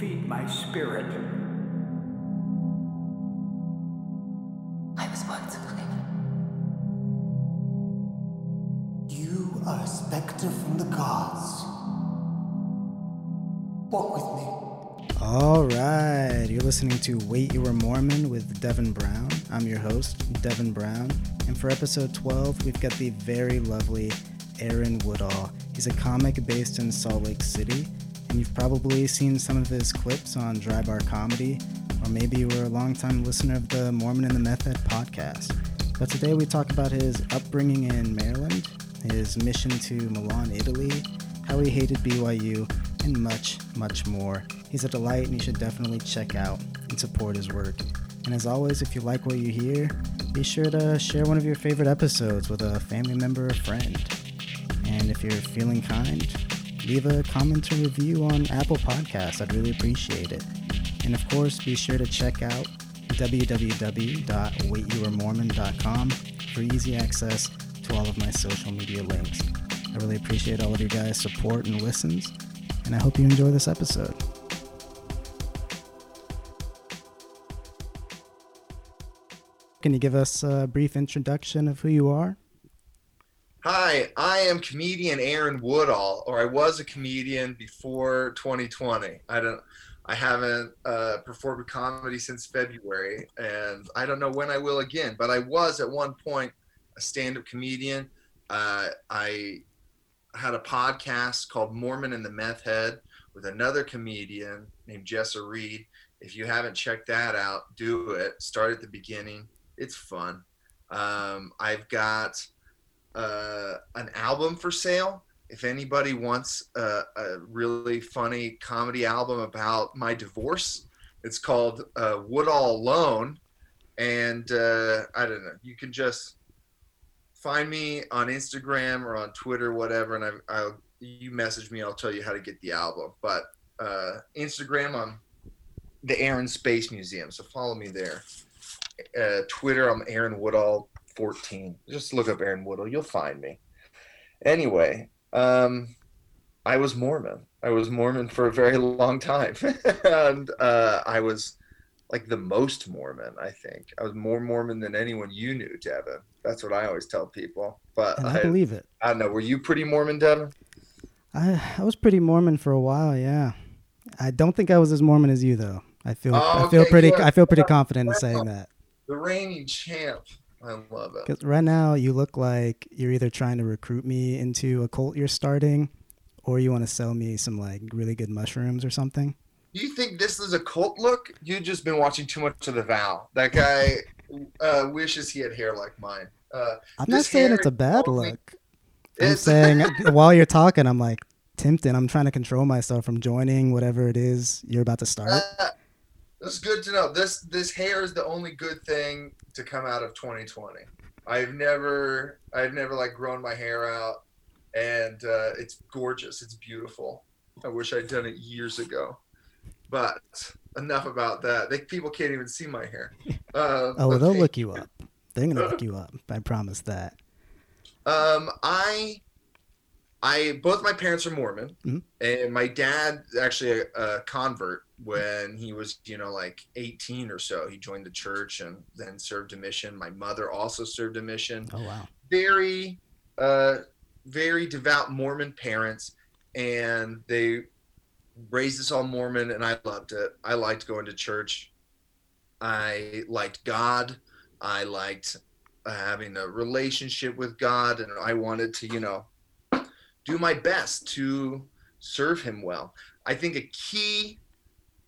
need to feed my spirit. I was once a flame. You are a specter from the gods. Walk with me. All right, you're listening to Wait You Were Mormon with Devin Brown. I'm your host, Devin Brown, and for episode 12, we've got the very lovely Aaron Woodall. He's a comic based in Salt Lake City, and you've probably seen some of his clips on Dry Bar Comedy, or maybe you were a longtime listener of the Mormon and the Meth Head podcast. But today we talk about his upbringing in Maryland, his mission to Milan, Italy, how he hated BYU, and much, much more. He's a delight and you should definitely check out and support his work. And as always, if you like what you hear, be sure to share one of your favorite episodes with a family member or friend. And if you're feeling kind, leave a comment or review on Apple Podcasts. I'd really appreciate it. And of course, be sure to check out www.waityourmormon.com for easy access to all of my social media links. I really appreciate all of you guys' support and listens, and I hope you enjoy this episode. Can you give us a brief introduction of who you are? Hi, I am comedian Aaron Woodall, or I was a comedian before 2020. I don't, I haven't uh, performed comedy since February, and I don't know when I will again. But I was at one point a stand-up comedian. Uh, I had a podcast called Mormon and the Meth Head with another comedian named Jessa Reed. If you haven't checked that out, do it. Start at the beginning. It's fun. Um, I've got uh, an album for sale. If anybody wants a, a, really funny comedy album about my divorce, it's called uh, Woodall Alone. And uh, I don't know, you can just find me on Instagram or on Twitter, whatever, and I, I'll you message me. I'll tell you how to get the album. But uh, Instagram, I'm the Aaron Space Museum, so follow me there. Uh, Twitter, I'm Aaron Woodall 14. Just look up Aaron Woodall, you'll find me. Anyway, um, I was Mormon. I was Mormon for a very long time, and uh, I was like the most Mormon. I think I was more Mormon than anyone you knew, Devin. That's what I always tell people. But And I, believe it. I don't know. Were you pretty Mormon, Devin? I I was pretty Mormon for a while, yeah. I don't think I was as Mormon as you though. I feel Oh, I feel pretty good. I feel pretty confident in saying that. The reigning champ. I love it. Because right now you look like you're either trying to recruit me into a cult you're starting, or you want to sell me some like really good mushrooms or something. You think this is a cult look? You've just been watching too much of The Vow. That guy uh, wishes he had hair like mine. Uh, I'm not saying it's a bad look. I'm saying while you're talking, I'm like tempted. I'm trying to control myself from joining whatever it is you're about to start. Uh, That's good to know. This this hair is the only good thing to come out of 2020. I've never I've never like grown my hair out, and uh, it's gorgeous. It's beautiful. I wish I'd done it years ago. But enough about that. They, people can't even see my hair. Uh, Oh, well, they'll okay. look you up. They're gonna look you up. I promise that. Um, I, I both my parents are Mormon, Mhm. and my dad actually a, a convert when he was you know like 18 or so. He joined the church and then served a mission. My mother also served a mission. Oh wow. Very, uh, very devout Mormon parents, and they raised us all Mormon, and I loved it. I liked going to church. I liked God. I liked uh, having a relationship with God, and I wanted to, you know, do my best to serve Him well. I think a key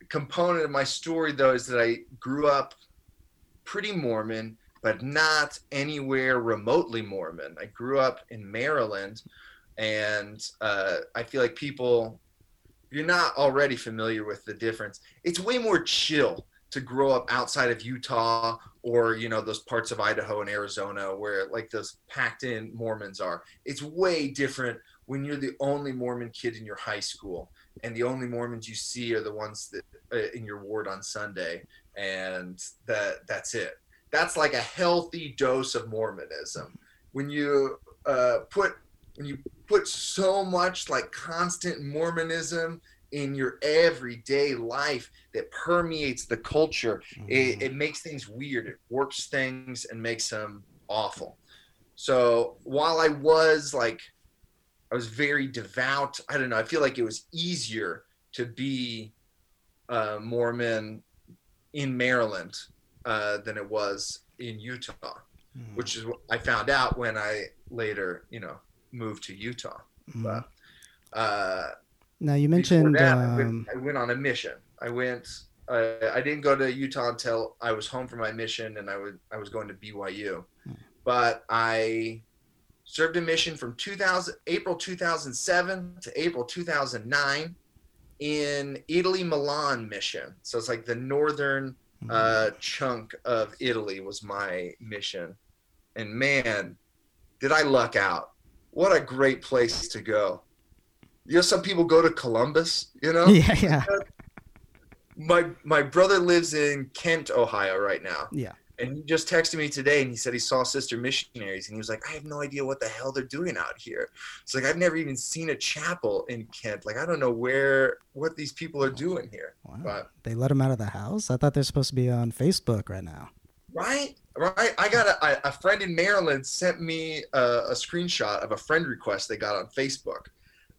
component of my story, though, is that I grew up pretty Mormon, but not anywhere remotely Mormon. I grew up in Maryland, and uh, I feel like people, you're not already familiar with the difference, it's way more chill to grow up outside of Utah or you know those parts of Idaho and Arizona where like those packed in Mormons are. It's way different when you're the only Mormon kid in your high school and the only Mormons you see are the ones that uh, in your ward on Sunday and that that's it. That's like a healthy dose of Mormonism. When you uh, put when you put so much like constant Mormonism in your everyday life that permeates the culture. It, Mhm. it makes things weird. It warps things and makes them awful. So while I was like, I was very devout. I don't know. I feel like it was easier to be uh, Mormon in Maryland uh, than it was in Utah, Mhm. which is what I found out when I later, you know, moved to Utah. Mhm. But uh, now you mentioned that, I, um, went, I went on a mission. I went. Uh, I didn't go to Utah until I was home from my mission, and I would I was going to BYU. Hmm. But I served a mission from 2000 April 2007 to April 2009 in Italy Milan mission. So it's like the northern mm-hmm. uh, chunk of Italy was my mission, and man, did I luck out! What a great place to go. You know, some people go to Columbus. You know, yeah, yeah, my my brother lives in Kent, Ohio, right now. Yeah. And he just texted me today, and he said he saw sister missionaries, and he was like, "I have no idea what the hell they're doing out here." It's like I've never even seen a chapel in Kent. Like I don't know where what these people are doing here. Wow. But They let him out of the house. I thought they're supposed to be on Facebook right now. right, right. I got a, a friend in Maryland sent me a, a screenshot of a friend request they got on Facebook,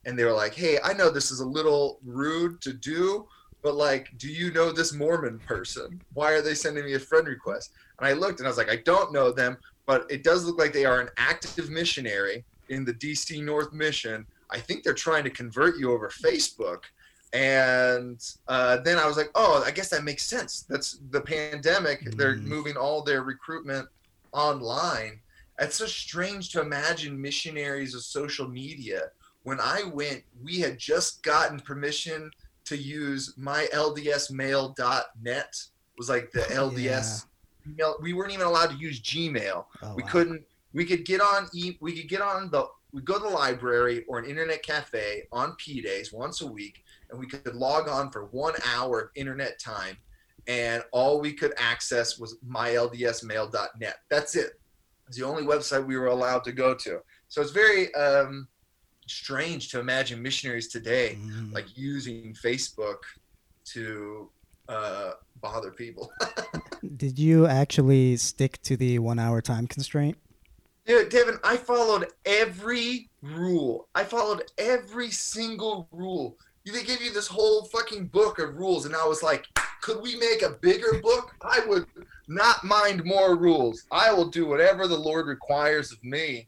and they were like, "Hey, I know this is a little rude to do." But like, do you know this Mormon person? Why are they sending me a friend request? And I looked and I was like, I don't know them, but it does look like they are an active missionary in the DC North Mission. I think they're trying to convert you over Facebook. And uh, then I was like, oh, I guess that makes sense. That's the pandemic. They're Mhm. moving all their recruitment online. It's so strange to imagine missionaries of social media. When I went, we had just gotten permission to use myldsmail.net was like the LDS email. We weren't even allowed to use Gmail. Oh, we wow. couldn't. We could get on. E- we could get on the. We go to the library or an internet cafe on P days once a week, and we could log on for one hour of internet time, and all we could access was myldsmail.net. That's it. It's the only website we were allowed to go to. So it's very um, strange to imagine missionaries today Mhm. like using Facebook to uh, bother people. Did you actually stick to the one hour time constraint? Dude, Devin, I followed every rule. I followed every single rule. They give you this whole fucking book of rules, and I was like, could we make a bigger book? I would not mind more rules. I will do whatever the Lord requires of me.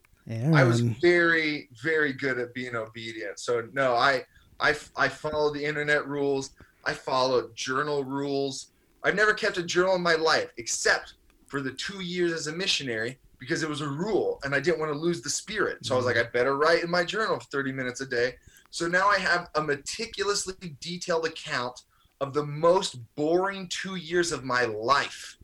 I was very, very good at being obedient. So no, I, I, I followed the internet rules. I followed journal rules. I've never kept a journal in my life except for the two years as a missionary because it was a rule and I didn't want to lose the spirit. So I was like, I better write in my journal 30 minutes a day. So now I have a meticulously detailed account of the most boring two years of my life.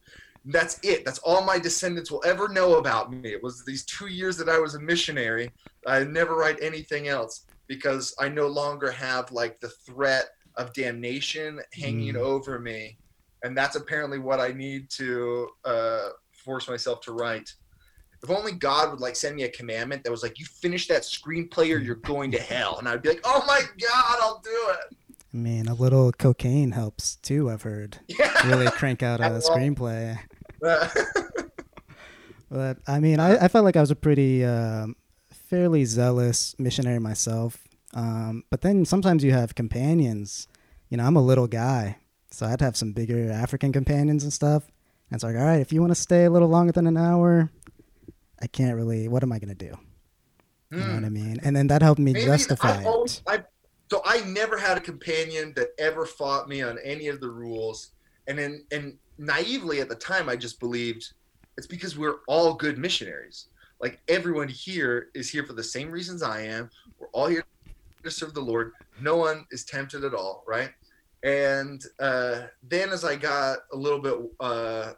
That's it. That's all my descendants will ever know about me. It was these two years that I was a missionary. I never write anything else because I no longer have like the threat of damnation hanging Mm. over me. And that's apparently what I need to uh, force myself to write. If only God would like send me a commandment that was like, you finish that screenplay or you're going to hell. And I'd be like, oh my God, I'll do it. I mean, a little cocaine helps too. I've heard Yeah. really crank out a screenplay. But I mean, I, I felt like I was a pretty um, fairly zealous missionary myself. Um, but then sometimes you have companions. You know, I'm a little guy, so I'd have some bigger African companions and stuff. And it's like, all right, if you want to stay a little longer than an hour, I can't really. What am I gonna do? You know what I hmm. mean? And then that helped me Maybe justify I've always. I, so I never had a companion that ever fought me on any of the rules, and then and naively at the time I just believed it's because we're all good missionaries. Like everyone here is here for the same reasons I am. We're all here to serve the Lord. No one is tempted at all, right? And uh, then as I got a little bit uh,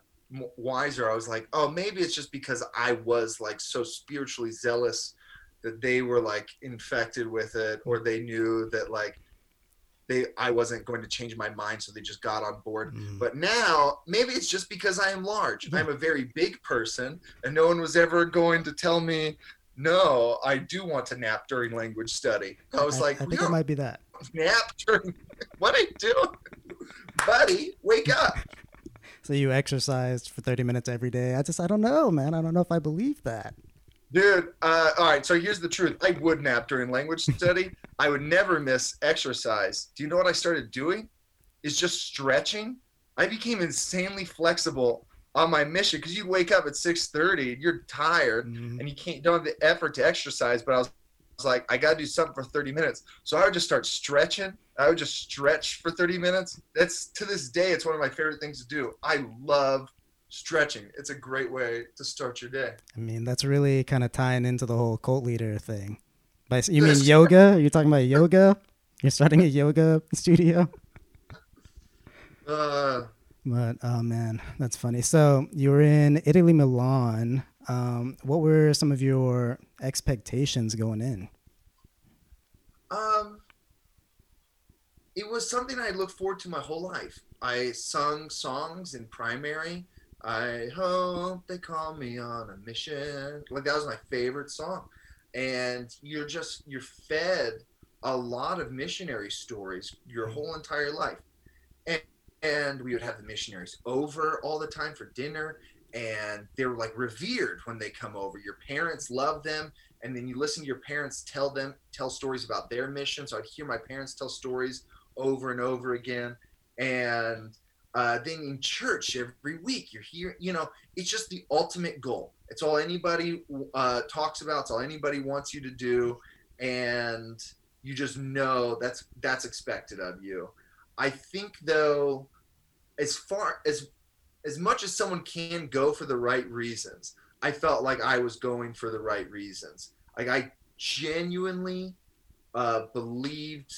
wiser, I was like, oh, maybe it's just because I was like so spiritually zealous that they were like infected with it or they knew that like they I wasn't going to change my mind so they just got on board. Mm. But now maybe it's just because I am large. I'm a very big person and no one was ever going to tell me no, I do want to nap during language study. I was I, like, I think it might be that. nap during what are you doing? Buddy, wake up. So you exercised for 30 minutes every day. I just, I don't know, man. I don't know if I believe that. Dude, uh, all right, so here's the truth. I would nap during language study. I would never miss exercise. Do you know what I started doing? Is just stretching. I became insanely flexible on my mission because you wake up at 6:30 and you're tired Mhm. and you can't don't have the effort to exercise. But I was, I was like, I gotta do something for 30 minutes. So I would just start stretching. I would just stretch for 30 minutes. That's to this day, it's one of my favorite things to do. I love stretching. It's a great way to start your day. I mean, that's really kind of tying into the whole cult leader thing. By, you mean yoga? Are you talking about yoga? You're starting a yoga studio? Uh, But oh man, that's funny. So you were in Italy, Milan. Um, what were some of your expectations going in? Um, it was something I looked forward to my whole life. I sung songs in primary. I hope they call me on a mission. Like that was my favorite song. And you're just you're fed a lot of missionary stories your mm-hmm. whole entire life. And and we would have the missionaries over all the time for dinner and they were like revered when they come over. Your parents love them and then you listen to your parents tell them tell stories about their mission so i'd hear my parents tell stories over and over again. And uh, then in church every week you're here you know it's just the ultimate goal. It's all anybody uh, talks about. It's all anybody wants you to do. And you just know that's that's expected of you. I think though as far as as much as someone can go for the right reasons I felt like I was going for the right reasons. Like I genuinely uh, believed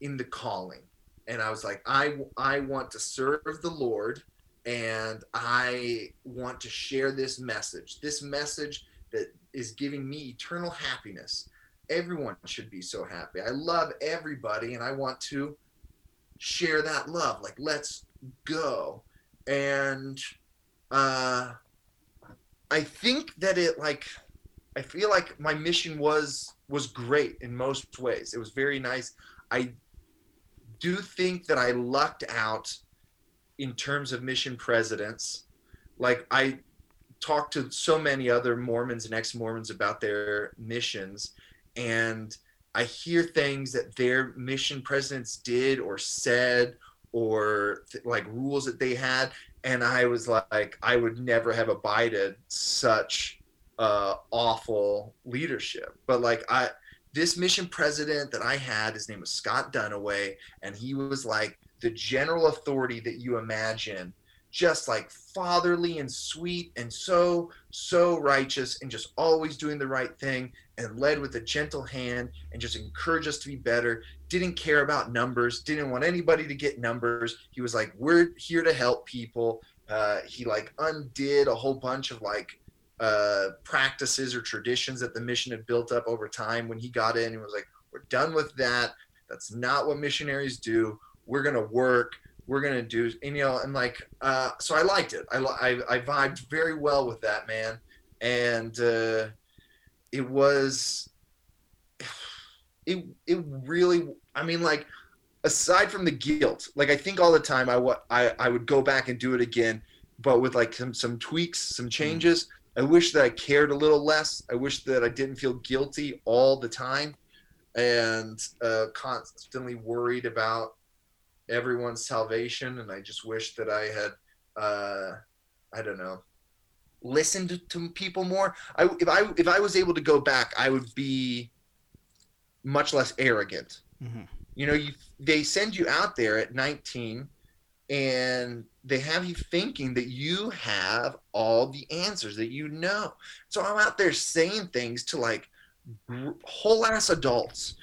in the calling, and I was like, I I want to serve the Lord, and I want to share this message. This message that is giving me eternal happiness. Everyone should be so happy. I love everybody, and I want to share that love. Like, let's go. And uh I think that it like I feel like my mission was was great in most ways. It was very nice. I do think that I lucked out in terms of mission presidents. Like I talked to so many other Mormons and ex-Mormons about their missions and I hear things that their mission presidents did or said or th- like rules that they had and I was like, I would never have abided such uh, awful leadership. But like, I this mission president that I had, his name was Scott Dunaway, and he was like the general authority that you imagine, just like fatherly and sweet and so so righteous and just always doing the right thing and led with a gentle hand and just encouraged us to be better didn't care about numbers didn't want anybody to get numbers. He was like we're here to help people. Uh, he like undid a whole bunch of like uh, practices or traditions that the mission had built up over time when he got in he was like we're done with that. That's not what missionaries do. We're gonna work. We're gonna do and you know and like uh, so i liked it. I, I i vibed very well with that man. And uh, it was it it really i mean like aside from the guilt like i think all the time i i i would go back and do it again but with like some some tweaks some changes i wish that i cared a little less. I wish that i didn't feel guilty all the time and uh constantly worried about everyone's salvation. And i just wish that i had uh i don't know listened to people more. I if i if i was able to go back i would be much less arrogant. Mhm. you know you they send you out there at 19 and they have you thinking that you have all the answers that you know. So i'm out there saying things to like whole ass adults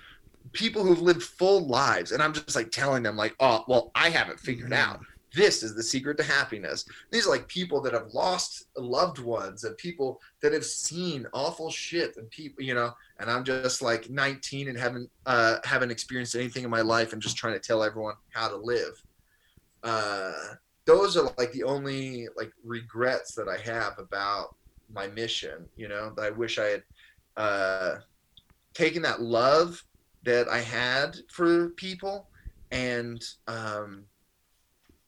people who've lived full lives and i'm just like telling them like oh well i haven't figured Mhm. out. This is the secret to happiness. These are like people that have lost loved ones and people that have seen awful shit and people you know and i'm just like 19 and haven't uh haven't experienced anything in my life and just trying to tell everyone how to live. Uh those are like the only like regrets that i have about my mission you know that i wish i had uh taken that love that i had for people and um,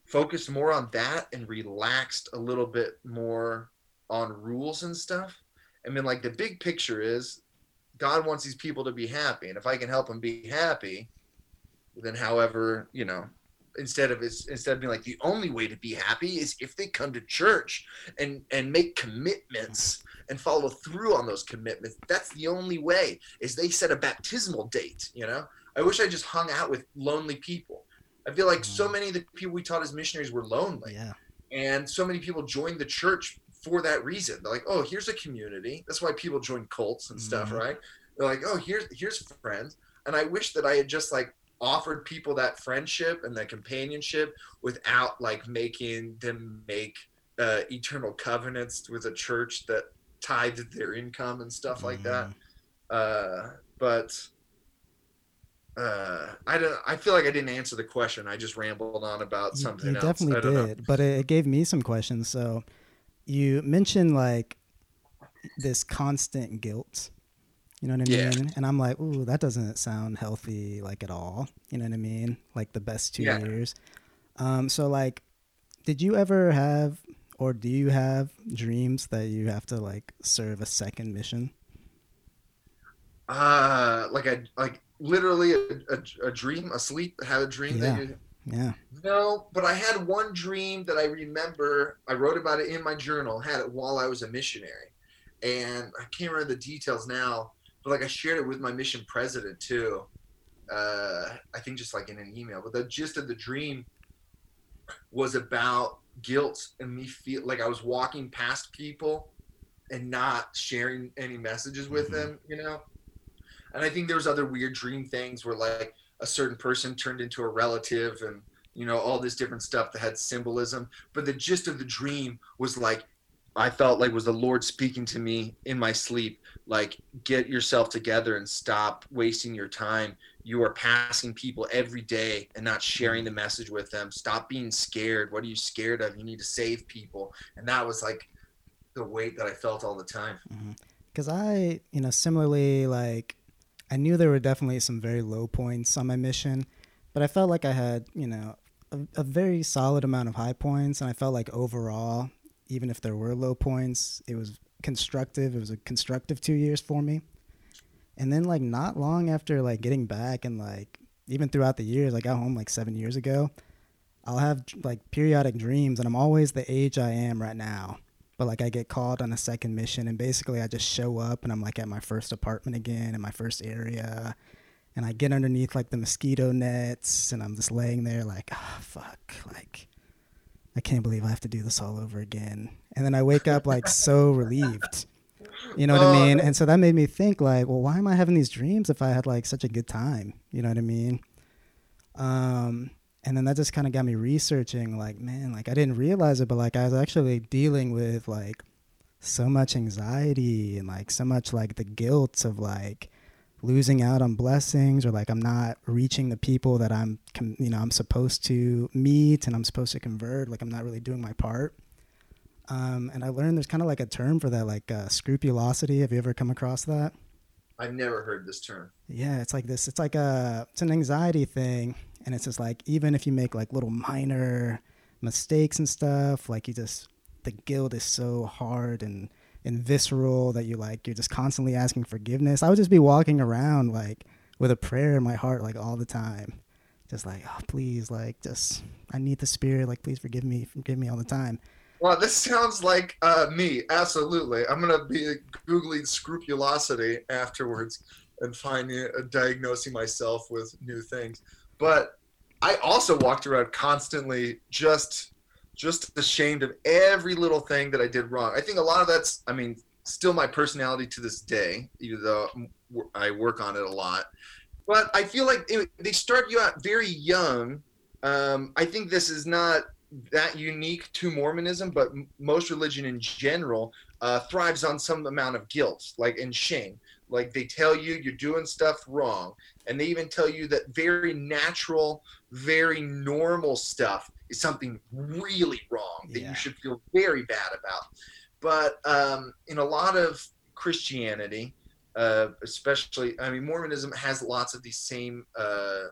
focused more on that and relaxed a little bit more on rules and stuff. I mean, like the big picture is God wants these people to be happy, and if I can help them be happy, then however you know instead of it's instead of being like the only way to be happy is if they come to church and and make commitments and follow through on those commitments. That's the only way is they set a baptismal date you know? I wish i just hung out with lonely people. I feel like so many of the people we taught as missionaries were lonely. Yeah. and so many people joined the church for that reason. They're like oh here's a community. That's why people join cults and stuff Mhm. right? They're like oh here's here's friends. And i wish that i had just like offered people that friendship and that companionship without like making them make uh, eternal covenants with a church that tithed their income and stuff like that Mhm. uh, but uh, I don't. I feel like I didn't answer the question. I just rambled on about something you else. definitely know. did but it gave me some questions so you mentioned like this constant guilt you know what i Yeah. mean and i'm like ooh that doesn't sound healthy like at all you know what i mean like the best two Yeah. years um so like did you ever have or do you have dreams that you have to like serve a second mission Uh, like a like literally a, a, a dream, a sleep, had a dream that you. yeah No, but I had one dream that I remember. I wrote about it in my journal. Had it while I was a missionary, and I can't remember the details now. But like I shared it with my mission president too. Uh, I think just like in an email. But the gist of the dream was about guilt and me feel like I was walking past people and not sharing any messages with Mhm. them. You know. And I think there was other weird dream things where like a certain person turned into a relative and you know all this different stuff that had symbolism but the gist of the dream was like i felt like was the lord speaking to me in my sleep like get yourself together and stop wasting your time. You are passing people every day and not sharing the message with them. Stop being scared. What are you scared of? You need to save people. And that was like the weight that i felt all the time. Mm-hmm. Because I, you know, similarly, like, I knew there were definitely some very low points on my mission, but I felt like I had, you know, a, a very solid amount of high points, and I felt like overall, even if there were low points, it was constructive. It was a constructive two years for me. And then, like, not long after, like, getting back and, like, even throughout the years, I got home like seven years ago. I'll have like periodic dreams, and I'm always the age I am right now but like I get called on a second mission and basically I just show up and I'm like at my first apartment again in my first area and I get underneath like the mosquito nets and I'm just laying there like ah fuck like I can't believe I have to do this all over again. And then I wake up like so relieved. You know what I Oh, mean? And so that made me think like well why am I having these dreams if I had like such a good time? You know what I mean? Um and then that just kind of got me researching like man like i didn't realize it but like i was actually dealing with like so much anxiety and like so much like the guilt of like losing out on blessings or like i'm not reaching the people that i'm you know i'm supposed to meet and i'm supposed to convert like i'm not really doing my part. Um, and i learned there's kind of like a term for that like uh, scrupulosity. Have you ever come across that? I've never heard this term. Yeah, it's like this. It's like a it's an anxiety thing, and it's just like even if you make like little minor mistakes and stuff, like you just the guilt is so hard and and visceral that you like you're just constantly asking forgiveness. I would just be walking around like with a prayer in my heart like all the time, just like oh please like just I need the spirit like please forgive me forgive me all the time. Well, this sounds like uh, me. Absolutely. I'm to be Googling scrupulosity afterwards and finding, uh, diagnosing myself with new things. But I also walked around constantly just, just ashamed of every little thing that I did wrong. I think a lot of that's, I mean, still my personality to this day, even though I work on it a lot. But I feel like it, they start you out very young. Um, I think this is not that unique to Mormonism, but m- most religion in general uh, thrives on some amount of guilt, like and shame. Like they tell you you're doing stuff wrong, and they even tell you that very natural, very normal stuff is something really wrong that Yeah. you should feel very bad about. But um, in a lot of Christianity, uh, especially, I mean, Mormonism has lots of these same uh,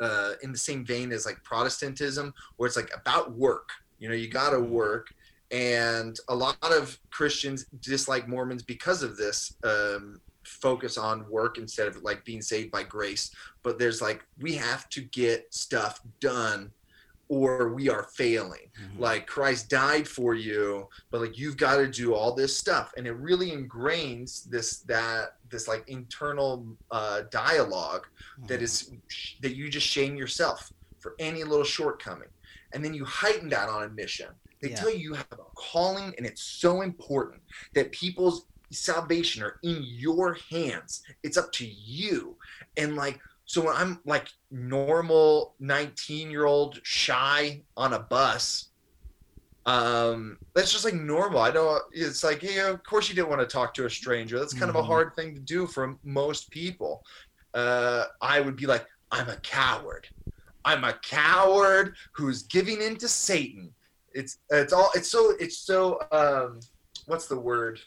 uh, in the same vein as like Protestantism, where it's like about work. You know, you got to work, and a lot of Christians dislike Mormons because of this um, focus on work instead of like being saved by grace. But there's like we have to get stuff done or we are failing. Mhm. Like Christ died for you, but like you've got to do all this stuff, and it really ingrains this that this like internal uh, dialogue that is that you just shame yourself for any little shortcoming, and then you heighten that on a mission. They Yeah. tell you you have a calling, and it's so important that people's salvation are in your hands. It's up to you, and like so when I'm like normal 19 year old shy on a bus, um, that's just like normal. I don't, it's like, yeah, of course you didn't want to talk to a stranger. That's kind of Mhm. a hard thing to do for most people. Uh, I would be like, I'm a coward. I'm a coward who's giving in to Satan. It's, it's all, it's so, it's so, um, what's the word?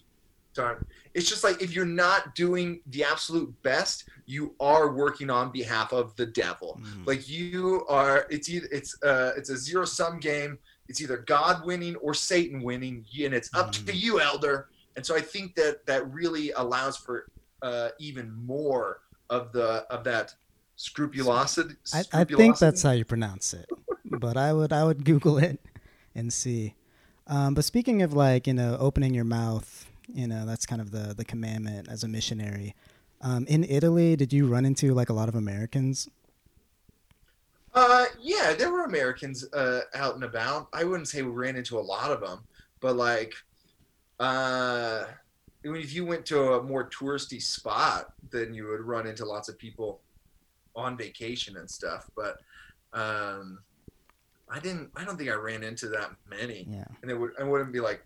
Darn. It's just like if you're not doing the absolute best, you are working on behalf of the devil. Mhm. Like you are, it's either it's uh it's a zero sum game. It's either God winning or Satan winning, and it's up to Mhm. you, Elder. And so I think that that really allows for uh, even more of the of that scrupulosity. I, I think that's how you pronounce it, but I would I would Google it and see. Um, but speaking of like you know opening your mouth, you know that's kind of the the commandment as a missionary. Um, in Italy, did you run into like a lot of Americans? Uh, yeah, there were Americans uh, out and about. I wouldn't say we ran into a lot of them, but like, uh, I mean, if you went to a more touristy spot, then you would run into lots of people on vacation and stuff. But um, I didn't. I don't think I ran into that many, Yeah, and it would. I wouldn't be like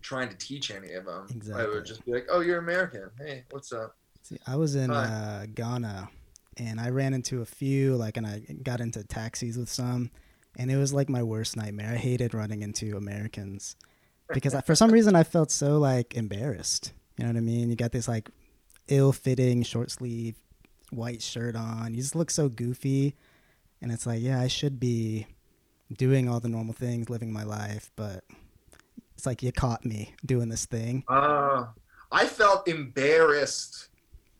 trying to teach any of them. I would just be like, "Oh, you're American. Hey, what's up?" See, I was in uh, Ghana, and I ran into a few like, and I got into taxis with some, and it was like my worst nightmare. I hated running into Americans because I, for some reason I felt so like embarrassed. You know what I mean? You got this like ill-fitting short sleeve white shirt on. You just look so goofy, and it's like, yeah, I should be doing all the normal things, living my life, but it's like you caught me doing this thing. Uh, I felt embarrassed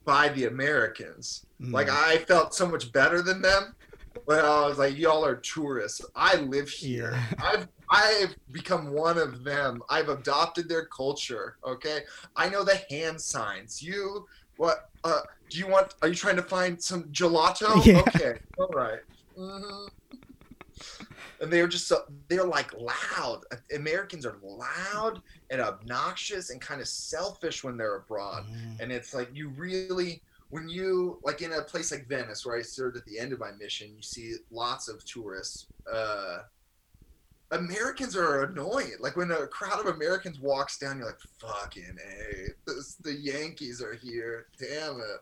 by the Americans. Like Mm. I felt so much better than them. Well, I was like, y'all are tourists. I live here. Yeah. I've I've become one of them. I've adopted their culture. Okay, I know the hand signs. You what? Uh, do you want? Are you trying to find some gelato? Yeah. Okay, all right. Mhm. And they're just so they're like loud. Americans are loud and obnoxious and kind of selfish when they're abroad Mm. and it's like you really when you like in a place like venice where i served at the end of my mission you see lots of tourists uh americans are annoying like when a crowd of americans walks down you're like fucking hey this, the yankees are here damn it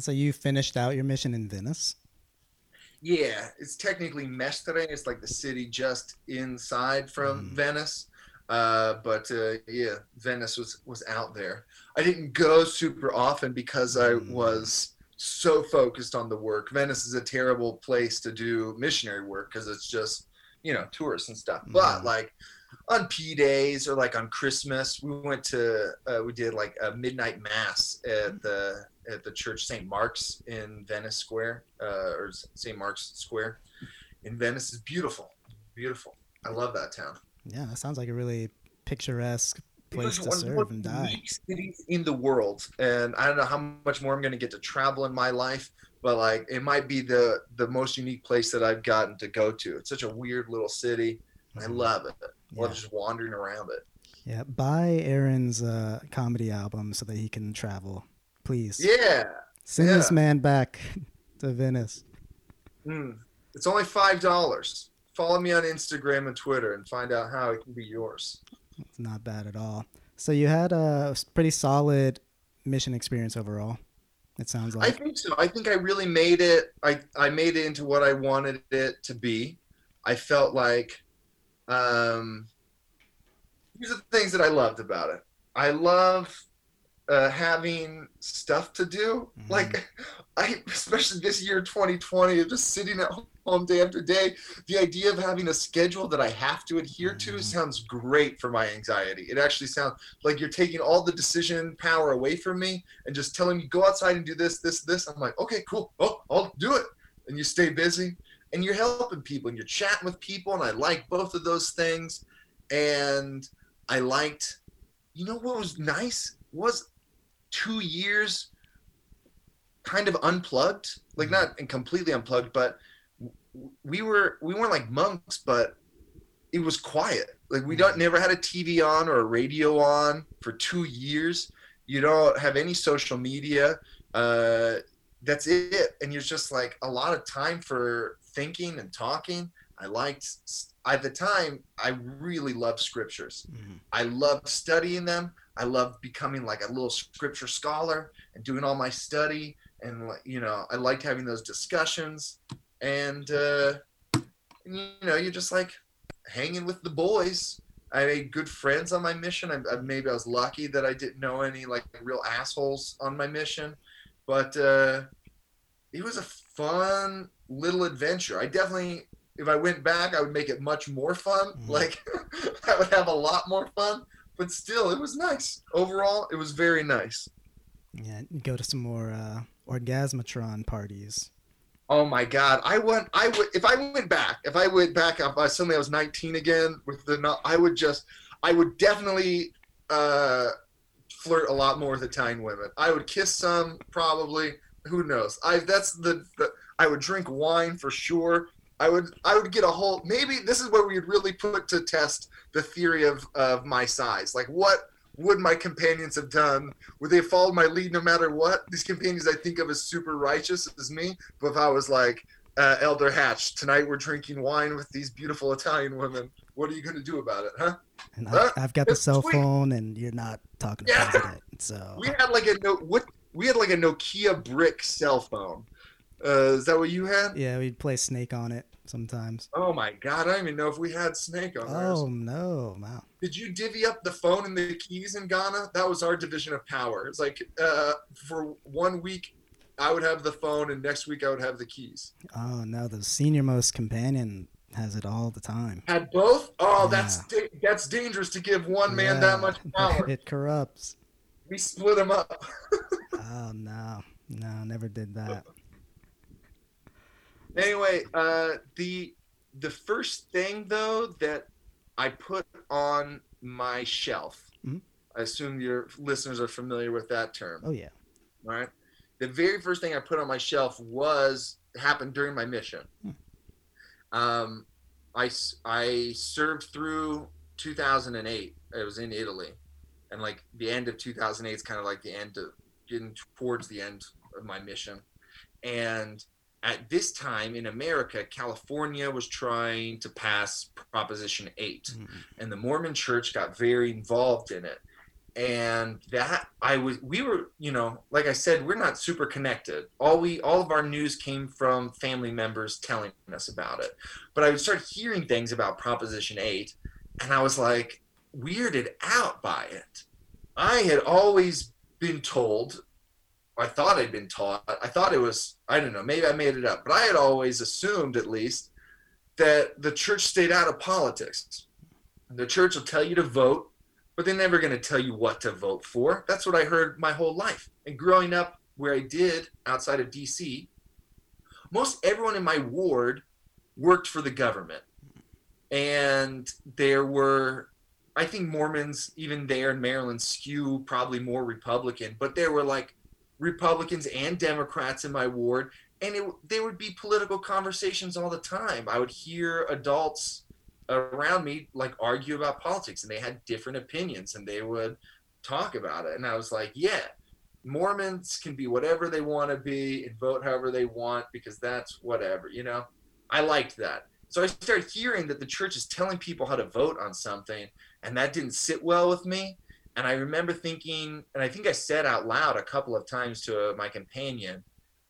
So you finished out your mission in Venice? Yeah, it's technically Mestre. It's like the city just inside from Mm. Venice. Uh, but uh, yeah, Venice was was out there. I didn't go super often because I Mm. was so focused on the work. Venice is a terrible place to do missionary work because it's just you know tourists and stuff. But Mhm. like on P days or like on Christmas, we went to uh, we did like a midnight mass at the at the church St. Mark's in Venice Square uh, or St. Mark's Square in Venice is beautiful, beautiful. I love that town. Yeah, that sounds like a really picturesque place to one of the serve and die. unique cities in the world, and I don't know how much more I'm going to get to travel in my life, but like it might be the the most unique place that I've gotten to go to. It's such a weird little city. I Mhm. love it. Love Yeah. just wandering around it. Yeah, buy Aaron's uh, comedy album so that he can travel, please. Yeah. Send this man back to Venice. Mm. It's only five dollars. Follow me on Instagram and Twitter and find out how it can be yours. It's not bad at all. So you had a pretty solid mission experience overall. It sounds like. I think so. I think I really made it. I I made it into what I wanted it to be. I felt like, um, here's the things that I loved about it. I love uh, having stuff to do. Mhm. Like, I especially this year, 2020, of just sitting at home day after day. The idea of having a schedule that I have to adhere to Mhm. sounds great for my anxiety. It actually sounds like you're taking all the decision power away from me and just telling me go outside and do this, this, this. I'm like, okay, cool. Oh, I'll do it. And you stay busy and you're helping people and you're chatting with people. And I like both of those things. And I liked, you know, what was nice was two years kind of unplugged, like not and completely unplugged, but we were we weren't like monks, but it was quiet. Like we don't never had a TV on or a radio on for two years. You don't have any social media. Uh, that's it, and you're just like a lot of time for thinking and talking. I liked at the time. I really loved scriptures. Mhm. I loved studying them. I loved becoming like a little scripture scholar and doing all my study. And you know, I liked having those discussions. And uh, you know, you're just like hanging with the boys. I made good friends on my mission. I, I, maybe I was lucky that I didn't know any like real assholes on my mission, but uh, it was a fun little adventure. I definitely, if I went back, I would make it much more fun. Mhm. Like I would have a lot more fun. But still, it was nice. Overall, it was very nice. Yeah, go to some more uh, orgasmatron parties. Oh my god, I went. I would if I went back. If I went back, if I suddenly I was 19 again with the. I would just. I would definitely uh, flirt a lot more with Italian women. I would kiss some probably. Who knows? I that's the, the. I would drink wine for sure. I would. I would get a whole. Maybe this is where we would really put to test the theory of of my size. Like what would my companions have done? Would they have followed my lead no matter what? These companions I think of as super righteous as me. But if I was like, uh, Elder Hatch, tonight we're drinking wine with these beautiful Italian women. What are you going to do about it, huh? And Huh? I, I've got the It's cell sweet. phone, and you're not talking Yeah. about it. So We had like a no, what we had like a Nokia brick cell phone. Uh, is that what you had? yeah, we'd play Snake on it sometimes. Oh my god, I don't even know if we had Snake on ours. Oh no, wow. Did you divvy up the phone and the keys in Ghana? That was our division of power. It's like uh, for one week, I would have the phone, and next week I would have the keys. Oh no, the senior most companion has it all the time. Had both? Oh, that's da- that's dangerous to give one man that much power. It corrupts. we split them up. Oh no, no, never did that. Anyway, uh, the the first thing though that I put on my shelf, Mhm. I assume your listeners are familiar with that term. Oh yeah. All right. The very first thing I put on my shelf was happened during my mission. Hmm. Um, I, I served through 2008. I was in Italy. And like the end of 2008 is kind of like the end of getting towards the end of my mission. And at this time in America, California was trying to pass Proposition 8 Mm. and the Mormon church got very involved in it. And that I was we were, you know, like I said, we're not super connected. All we all of our news came from family members telling us about it. But I would start hearing things about Proposition 8 and I was like weirded out by it. I had always been told I thought I'd been taught. I thought it was I don't know, maybe I made it up, but I had always assumed at least that the church stayed out of politics. The church will tell you to vote, but they're never going to tell you what to vote for. That's what I heard my whole life. And growing up where I did outside of DC, most everyone in my ward worked for the government. And there were, I think Mormons, even there in Maryland, skew probably more Republican, but there were like Republicans and Democrats in my ward. And it, there would be political conversations all the time. I would hear adults around me like argue about politics and they had different opinions and they would talk about it and i was like yeah mormons can be whatever they want to be and vote however they want because that's whatever you know i liked that so i started hearing that the church is telling people how to vote on something and that didn't sit well with me and i remember thinking and i think i said out loud a couple of times to uh, my companion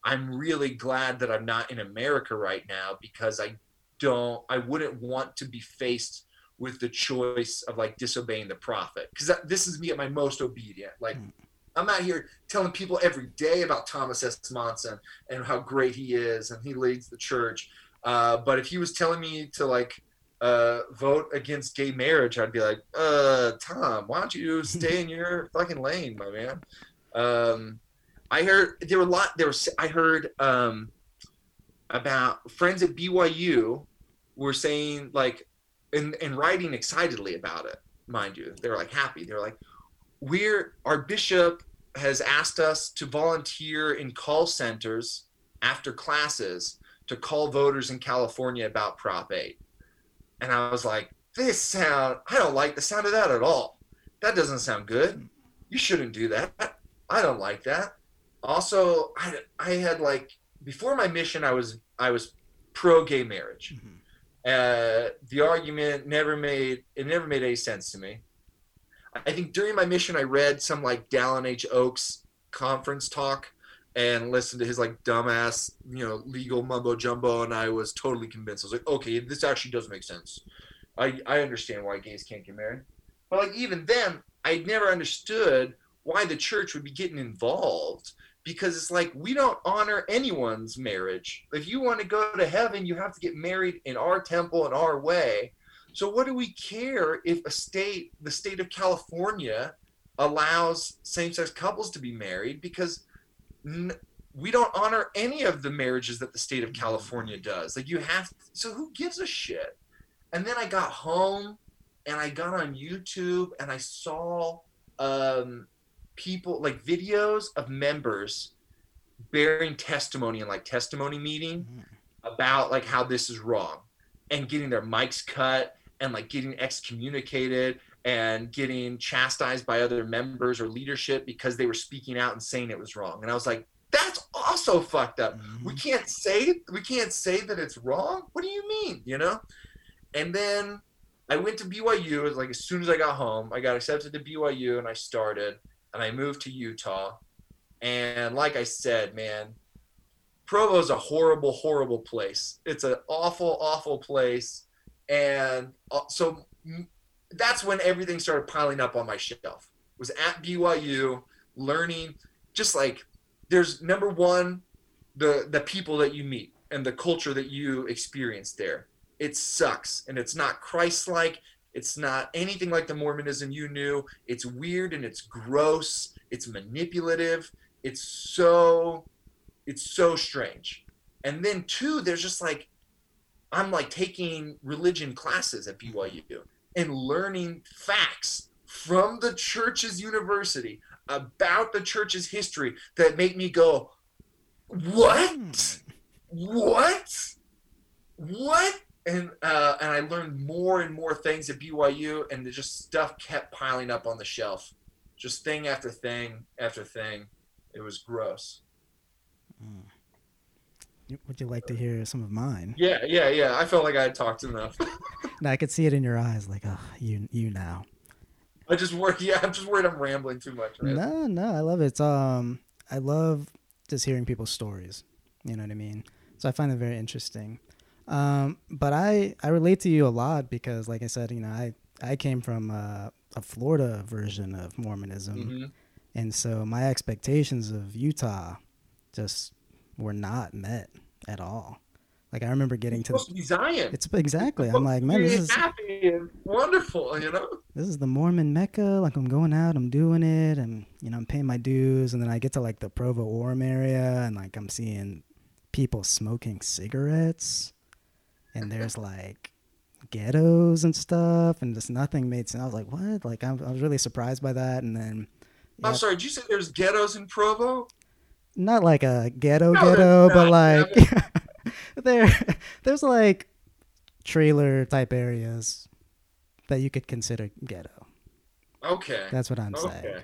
i'm really glad that i'm not in america right now because i don't i wouldn't want to be faced with the choice of like disobeying the prophet because this is me at my most obedient like Mm. I'm out here telling people every day about Thomas S. Monson and how great he is and he leads the church. Uh, but if he was telling me to like uh, vote against gay marriage, I'd be like, uh, Tom, why don't you stay in your fucking lane, my man? Um, I heard there were a lot. There was I heard um, about friends at BYU were saying like, and and writing excitedly about it. Mind you, they were like happy. They were like, we're our bishop has asked us to volunteer in call centers after classes to call voters in California about Prop 8. And I was like, this sound, I don't like the sound of that at all. That doesn't sound good. You shouldn't do that. I don't like that. Also, I, I had like, before my mission, I was, I was pro gay marriage. Mhm. Uh, the argument never made, it never made any sense to me. I think during my mission, I read some like Dallin H. Oaks conference talk and listened to his like dumbass, you know, legal mumbo jumbo, and I was totally convinced. I was like, okay, this actually does make sense. I I understand why gays can't get married, but like even then, I never understood why the church would be getting involved because it's like we don't honor anyone's marriage. If you want to go to heaven, you have to get married in our temple in our way. So what do we care if a state, the state of California, allows same-sex couples to be married because n- we don't honor any of the marriages that the state of California does. Like you have so who gives a shit? And then I got home and I got on YouTube and I saw um people like videos of members bearing testimony in like testimony meeting Mhm. about like how this is wrong and getting their mics cut and like getting excommunicated and getting chastised by other members or leadership because they were speaking out and saying it was wrong. And I was like, that's also fucked up. We Mhm. can't say we can't say that it's wrong. What do you mean? You know? And then I went to BYU. It was like as soon as I got home, I got accepted to BYU and I started and I moved to Utah. And like I said, man, Provo's a horrible, horrible place. It's an awful, awful place. And uh, so that's when everything started piling up on my shelf. Was at BYU learning just like there's number one, the the people that you meet and the culture that you experience there. It sucks and it's not Christ-like. It's not anything like the Mormonism you knew. It's weird and it's gross. It's manipulative. It's so it's so strange. And then two, there's just like I'm like taking religion classes at BYU and learning facts from the church's university about the church's history that make me go, what? What? What? And uh, and I learned more and more things at BYU, and just stuff kept piling up on the shelf, just thing after thing after thing. It was gross. You- Would you like to hear some of mine? Yeah, yeah, yeah. I felt like I had talked enough. No, I could see it in your eyes, like, oh, you, you now. I just worry. Yeah, I'm just worried I'm rambling too much. Right? No, no, I love it. It's, um, I love just hearing people's stories. You know what I mean? So I find it very interesting. Um, but I, I relate to you a lot because, like I said, you know, I, I came from uh, a Florida version of Mormonism, Mhm. and so my expectations of Utah just were not met at all. Like I remember getting It's to supposed to be Zion. it's exactly. I'm like, man, this is happy and wonderful. You know. this is the Mormon Mecca. Like I'm going out, I'm doing it, and you know I'm paying my dues, and then I get to like the Provo Orem area, and like I'm seeing people smoking cigarettes, and there's like ghettos and stuff, and just nothing made sense. I was like, what? Like I'm, I was really surprised by that, and then I'm sorry. Did you say there's ghettos in Provo? Not like a ghetto No, ghetto, but like there there's like trailer type areas that you could consider ghetto. Okay. That's what I'm saying.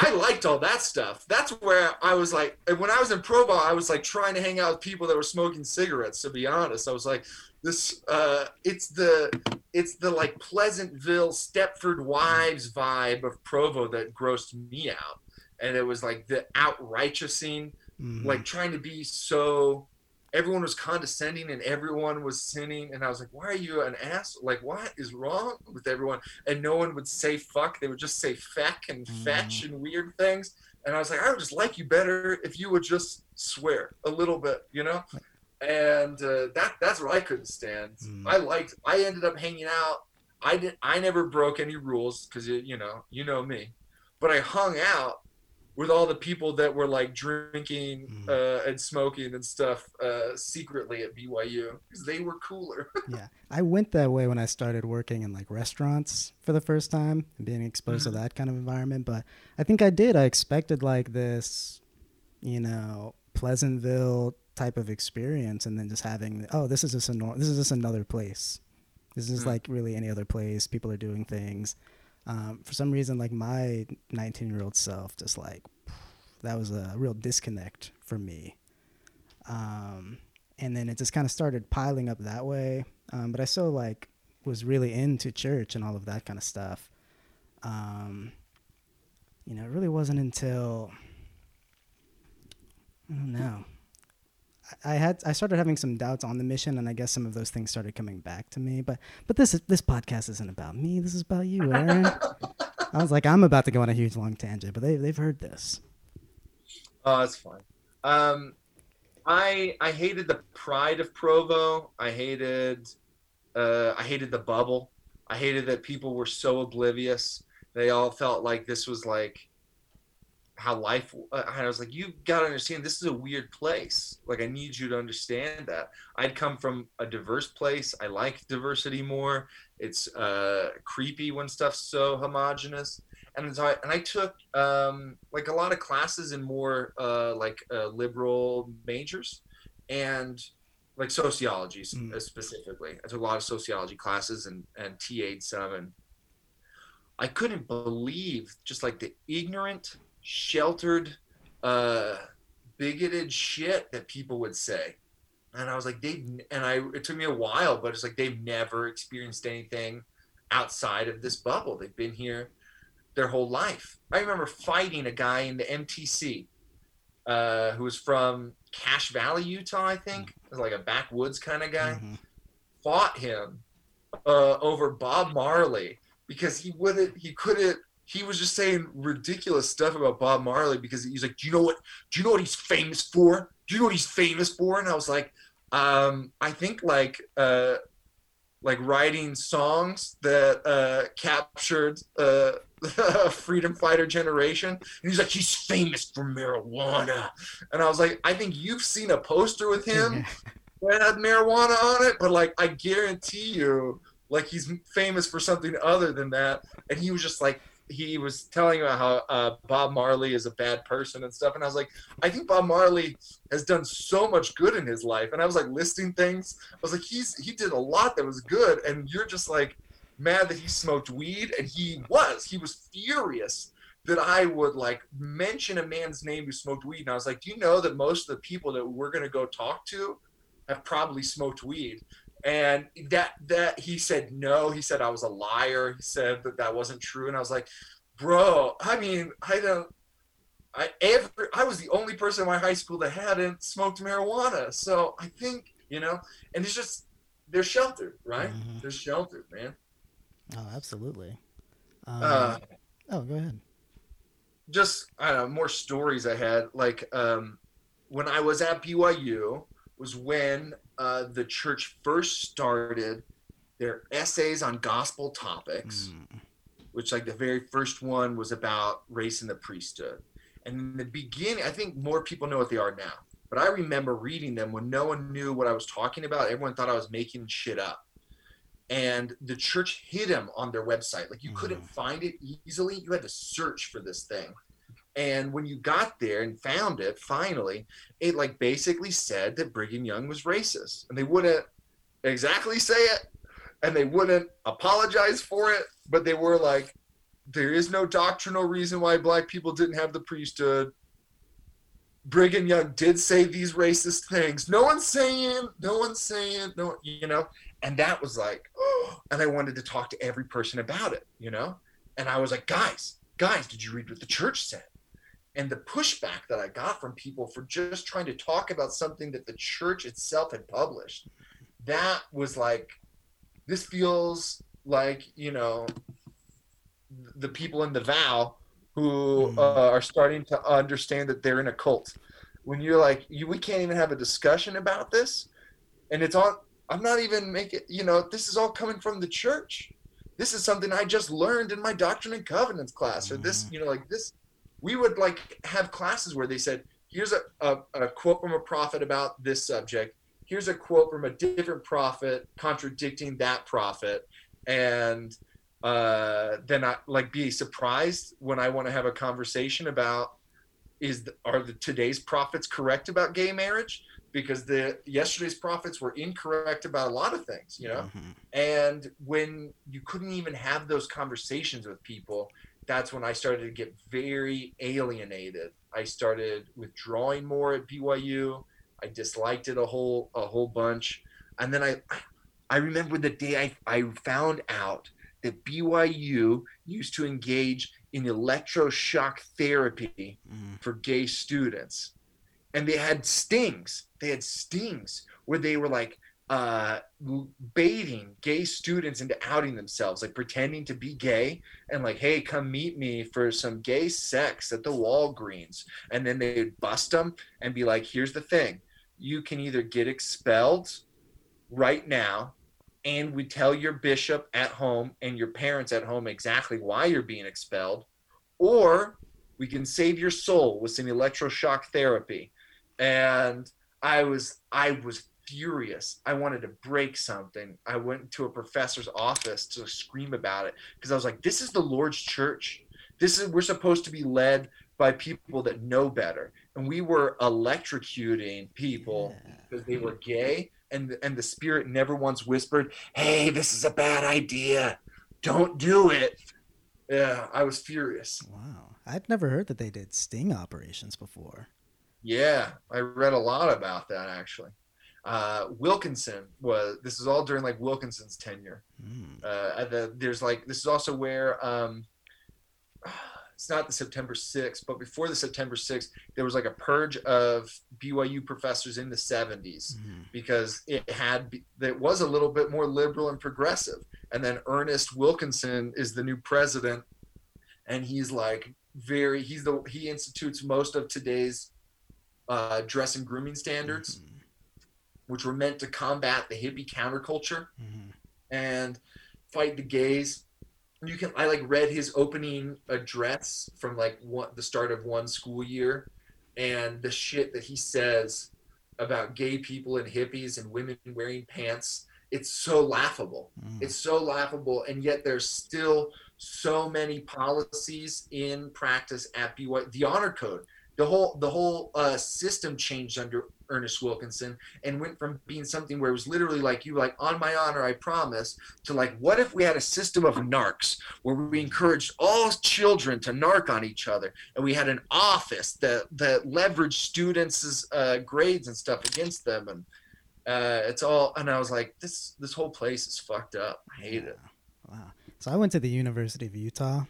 I liked all that stuff. That's where I was like, when I was in Provo, I was like trying to hang out with people that were smoking cigarettes. To be honest, I was like, this. Uh, it's the, it's the like Pleasantville, Stepford Wives vibe of Provo that grossed me out, and it was like the outrighteousing, Mhm. like trying to be so everyone was condescending and everyone was sinning and i was like why are you an ass like what is wrong with everyone and no one would say fuck they would just say feck and Mm. fetch and weird things and i was like i would just like you better if you would just swear a little bit you know and uh, that that's what i couldn't stand Mm. i liked i ended up hanging out i did i never broke any rules because you know you know me but i hung out with all the people that were like drinking Mm. uh, and smoking and stuff uh, secretly at BYU because they were cooler. yeah i went that way when i started working in like restaurants for the first time and being exposed Mhm. to that kind of environment but i think i did i expected like this you know pleasantville type of experience and then just having oh this is just a nor- this is just another place this is Mm. like really any other place people are doing things um, for some reason like my 19 year old self just like that was a real disconnect for me. Um, and then it just kind of started piling up that way. Um, but i still like was really into church and all of that kind of stuff. Um, you know it really wasn't until i don't know I had I started having some doubts on the mission, and I guess some of those things started coming back to me. But but this is, this podcast isn't about me. This is about you, Aaron. I was like, I'm about to go on a huge long tangent, but they they've heard this. Oh, that's fine. Um, I I hated the pride of Provo. I hated uh, I hated the bubble. I hated that people were so oblivious. They all felt like this was like how life. Uh, I was like, you got to understand, this is a weird place. Like, I need you to understand that. I'd come from a diverse place. I like diversity more. It's uh, creepy when stuff's so homogenous and so I, and I took um, like a lot of classes in more uh, like uh, liberal majors and like sociology Mm. specifically. I took a lot of sociology classes and and TA'd some and I couldn't believe just like the ignorant, sheltered, uh, bigoted shit that people would say. And I was like, they and I it took me a while, but it's like they've never experienced anything outside of this bubble. They've been here their whole life. I remember fighting a guy in the MTC uh, who was from Cache Valley, Utah, I think. It was like a backwoods kind of guy. Mhm. Fought him uh, over Bob Marley because he wouldn't, he couldn't, he was just saying ridiculous stuff about Bob Marley because he's like, do you know what, do you know what he's famous for? Do you know what he's famous for? And I was like, um, I think like, uh, like writing songs that uh, captured uh, freedom fighter generation. And he's like, he's famous for marijuana. And I was like, I think you've seen a poster with him that had marijuana on it, but like, I guarantee you, like, he's famous for something other than that. And he was just like, he was telling about how uh, Bob Marley is a bad person and stuff. And I was like, I think Bob Marley has done so much good in his life. And I was like listing things. I was like, he's he did a lot that was good, and you're just like mad that he smoked weed, and he was. He was furious that I would like mention a man's name who smoked weed. And I was like, do you know that most of the people that we're gonna go talk to have probably smoked weed? And that that he said no. He said I was a liar. He said that that wasn't true. And I was like, bro, I mean, I don't. I ever I was the only person in my high school that hadn't smoked marijuana. So I think, you know, and it's just they're sheltered, right? Mhm. They're sheltered, man. Oh, absolutely. Um, Uh, oh, go ahead. just I don't know, more stories I had. Like um when I was at BYU was when uh, the church first started their essays on gospel topics. Mm. which like the very first one was about race and the priesthood. And in the beginning, I think more people know what they are now. But I remember reading them when no one knew what I was talking about. Everyone thought I was making shit up. And the church hid them on their website. Like you couldn't find it easily. You had to search for this thing. And when you got there and found it, finally, it like basically said that Brigham Young was racist. And they wouldn't exactly say it and they wouldn't apologize for it, but they were like, there is no doctrinal reason why black people didn't have the priesthood. Brigham Young did say these racist things. No one's saying, no one's saying, no, you know, and that was like, oh, and I wanted to talk to every person about it, you know, and I was like, guys, guys, did you read what the church said? And the pushback that I got from people for just trying to talk about something that the church itself had published, that was like, this feels like you know, the people in the vow who Mhm. uh, are starting to understand that they're in a cult. When you're like, you, we can't even have a discussion about this, and it's on. I'm not even making. You know, this is all coming from the church. This is something I just learned in my Doctrine and Covenants class, or this. Mhm. You know, like this. We would like have classes where they said, "Here's a, a, a quote from a prophet about this subject. Here's a quote from a different prophet contradicting that prophet," and uh, then I like be surprised when I want to have a conversation about is the, are the today's prophets correct about gay marriage because the yesterday's prophets were incorrect about a lot of things, you know. Mhm. And when you couldn't even have those conversations with people, that's when I started to get very alienated. I started withdrawing more at BYU. I disliked it a whole a whole bunch. And then I I remember the day I, I found out that BYU used to engage in electroshock therapy Mm. for gay students. And they had stings. They had stings where they were like uh, baiting gay students into outing themselves, like pretending to be gay and like, hey, come meet me for some gay sex at the Walgreens. And then they'd bust them and be like, here's the thing you can either get expelled right now and we tell your bishop at home and your parents at home exactly why you're being expelled, or we can save your soul with some electroshock therapy. And I was I was furious. I wanted to break something. I went to a professor's office to scream about it because I was like, this is the Lord's church. This is we're supposed to be led by people that know better. And we were electrocuting people Yeah. because they were gay and and the spirit never once whispered hey this is a bad idea don't do it yeah i was furious Wow. I'd never heard that they did sting operations before. yeah i read a lot about that actually uh, wilkinson was this is all during like wilkinson's tenure Mm. uh, the, there's like this is also where um, it's not the September 6th, but before the September 6th, there was like a purge of BYU professors in the 70s Mhm. because it had it was a little bit more liberal and progressive. And then Ernest Wilkinson is the new president, and he's like very he's the he institutes most of today's uh, dress and grooming standards, Mhm. Which were meant to combat the hippie counterculture Mhm. and fight the gays. You can I like read his opening address from like one, the start of one school year, and the shit that he says about gay people and hippies and women wearing pants. It's so laughable. Mm. It's so laughable, and yet there's still so many policies in practice at BYU. The honor code, the whole the whole uh, system changed under Ernest Wilkinson and went from being something where it was literally like you like on my honor I promise to like what if we had a system of narcs where we encouraged all children to narc on each other and we had an office that that leveraged students' uh, grades and stuff against them and uh, it's all and I was like this this whole place is fucked up I hate it Wow. So I went to the University of Utah.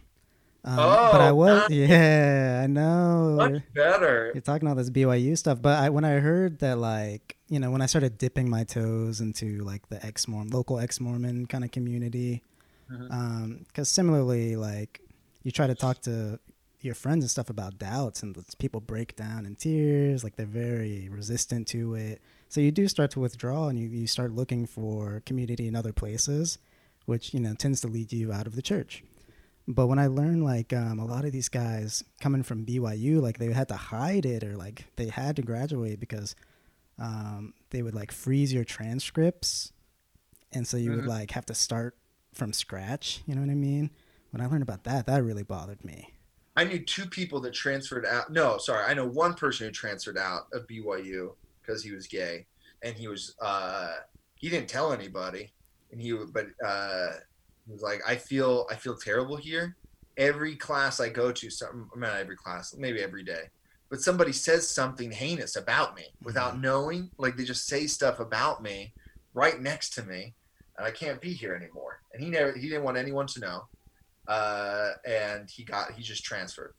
Um, Oh, but I was nice. yeah, I know. much better You're talking all this BYU stuff, but I, when I heard that, like, you know, when I started dipping my toes into like the ex Mormon, local ex Mormon kind of community, because similarly, like, you try to talk to your friends and stuff about doubts, and people break down in tears, like they're very resistant to it. So you do start to withdraw, and you, you start looking for community in other places, which you know tends to lead you out of the church. But when I learned like um, a lot of these guys coming from BYU, like they had to hide it or like they had to graduate because um, they would like freeze your transcripts, and so you would Mhm. like have to start from scratch. You know what I mean? When I learned about that, that really bothered me. I knew two people that transferred out. No, sorry, I know one person who transferred out of BYU because he was gay, and he was uh, he didn't tell anybody, and he but uh, was like, I feel I feel terrible here. Every class I go to, some not every class, maybe every day, but somebody says something heinous about me without knowing. Like they just say stuff about me right next to me, and I can't be here anymore. And he never he didn't want anyone to know uh, and he got he just transferred.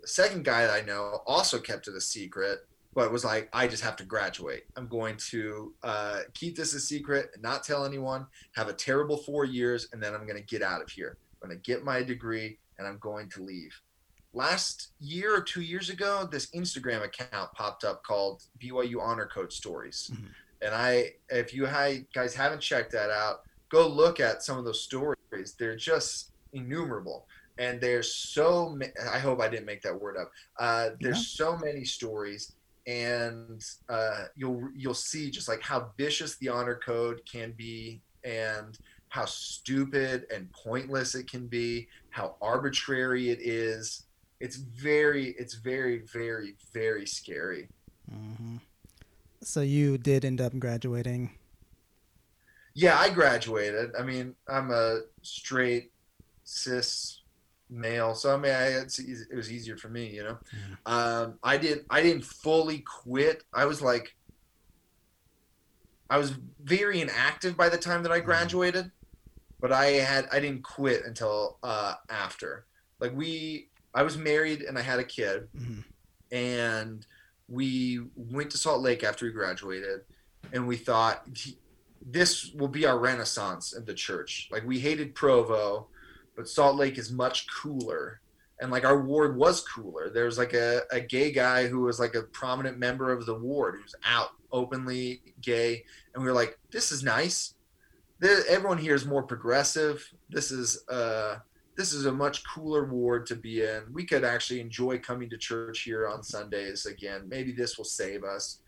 The second guy that I know also kept it a secret, but it was like, I just have to graduate. I'm going to uh, keep this a secret not tell anyone, have a terrible four years, and then I'm going to get out of here. I'm going to get my degree and I'm going to leave. Last year or two years ago, this Instagram account popped up called BYU Honor Code Stories. Mhm. And I, if you guys haven't checked that out, go look at some of those stories. They're just innumerable. And there's so many, I hope I didn't make that word up. Uh, there's Yeah. so many stories and uh, you'll you'll see just like how vicious the honor code can be and how stupid and pointless it can be how arbitrary it is. It's very it's very very very scary. Hmm So you did end up graduating. yeah i graduated. I mean i'm a straight cis male. So i mean I, it was easier for me you know? Um, i did i didn't fully quit. I was like i was very inactive by the time that i graduated but i had i didn't quit until uh, after. Like we i was married and i had a kid. Mhm. and we went to Salt Lake after we graduated, and we thought this will be our renaissance in the church. Like we hated Provo, but Salt Lake is much cooler, and like our ward was cooler. There was like a, a gay guy who was like a prominent member of the ward who's out openly gay, and we were like, this is nice. There, everyone here is more progressive. This is uh this is a much cooler ward to be in. We could actually enjoy coming to church here on Sundays again. Maybe this will save us.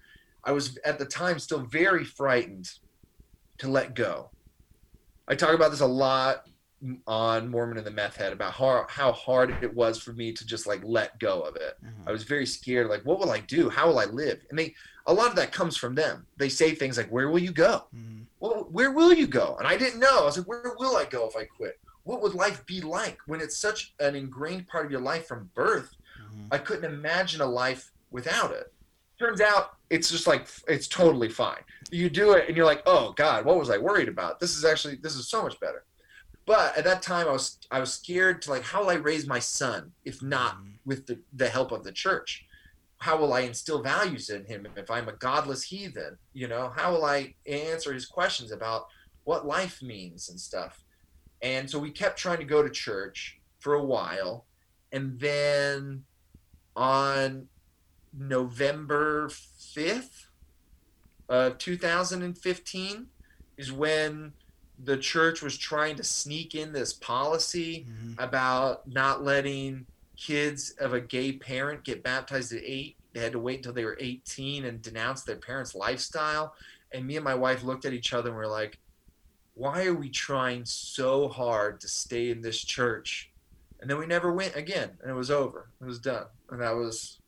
I was at the time still very frightened to let go. I talk about this a lot on Mormon and the Meth Head about how, how hard it was for me to just like let go of it. Mhm. I was very scared, like, what will I do? How will I live? And they, a lot of that comes from them. They say things like, where will you go? Mhm. well, where will you go? And I didn't know. I was like, where will I go if I quit? What would life be like when it's such an ingrained part of your life from birth? Mhm. I couldn't imagine a life without it. Turns out it's just like it's totally fine. You do it and you're like, oh God, what was I worried about? This is actually this is so much better. But at that time I was I was scared to like how will I raise my son if not Mhm. with the, the help of the church? How will I instill values in him if I'm a godless heathen? You know, how will I answer his questions about what life means and stuff? And so we kept trying to go to church for a while. And then on November 5th of 2015 is when the church was trying to sneak in this policy Mhm. about not letting kids of a gay parent get baptized at eight. They had to wait until they were 18 and denounce their parents' lifestyle. And me and my wife looked at each other and were like, why are we trying so hard to stay in this church? And then we never went again, and it was over. It was done, and that was,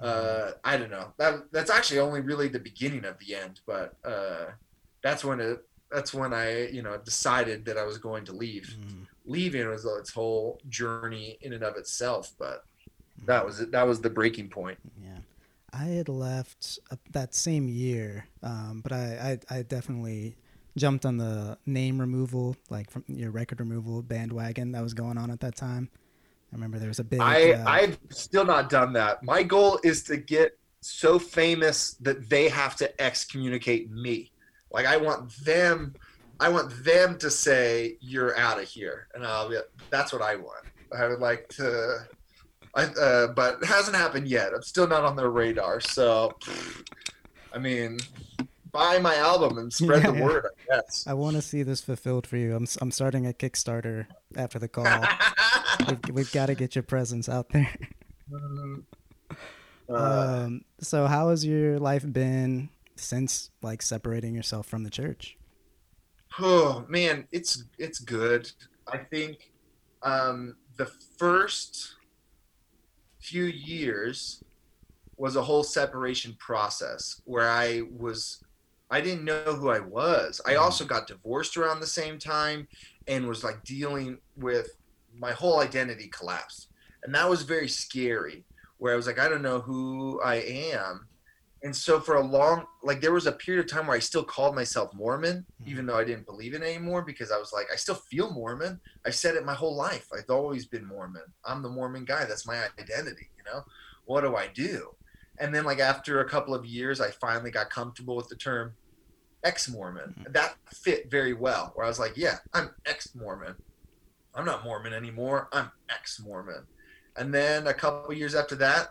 uh, I don't know. That that's actually only really the beginning of the end, but uh, that's when it. That's when I, you know, decided that I was going to leave. Mhm. Leaving was its whole journey in and of itself, but that was it. That was the breaking point. Yeah, I had left uh, that same year, um, but I, I I definitely jumped on the name removal, like from your record removal bandwagon that was going on at that time. I remember there was a big. I uh, I've still not done that. My goal is to get so famous that they have to excommunicate me. Like I want them, I want them to say you're out of here, and I'll be. That's what I want. I would like to. I, uh, but it hasn't happened yet. I'm still not on their radar. So, I mean, buy my album and spread the Yeah. word. I guess. I want to see this fulfilled for you. I'm I'm starting a Kickstarter after the call. we've, we've got to get your presence out there. Uh, um, so how has your life been since like separating yourself from the church? Oh man, it's it's good. I think um, the first few years was a whole separation process where I was I didn't know who I was. I also got divorced around the same time and was like dealing with my whole identity collapsed. And that was very scary where I was like I don't know who I am and so for a long like there was a period of time where i still called myself mormon Mhm. even though i didn't believe it anymore because i was like i still feel mormon. I've said it my whole life. I've always been mormon. I'm the mormon guy. That's my identity you know? What do i do? And then like after a couple of years i finally got comfortable with the term ex-mormon. That fit very well where i was like yeah i'm ex-mormon. I'm not mormon anymore. I'm ex-mormon. And then a couple years after that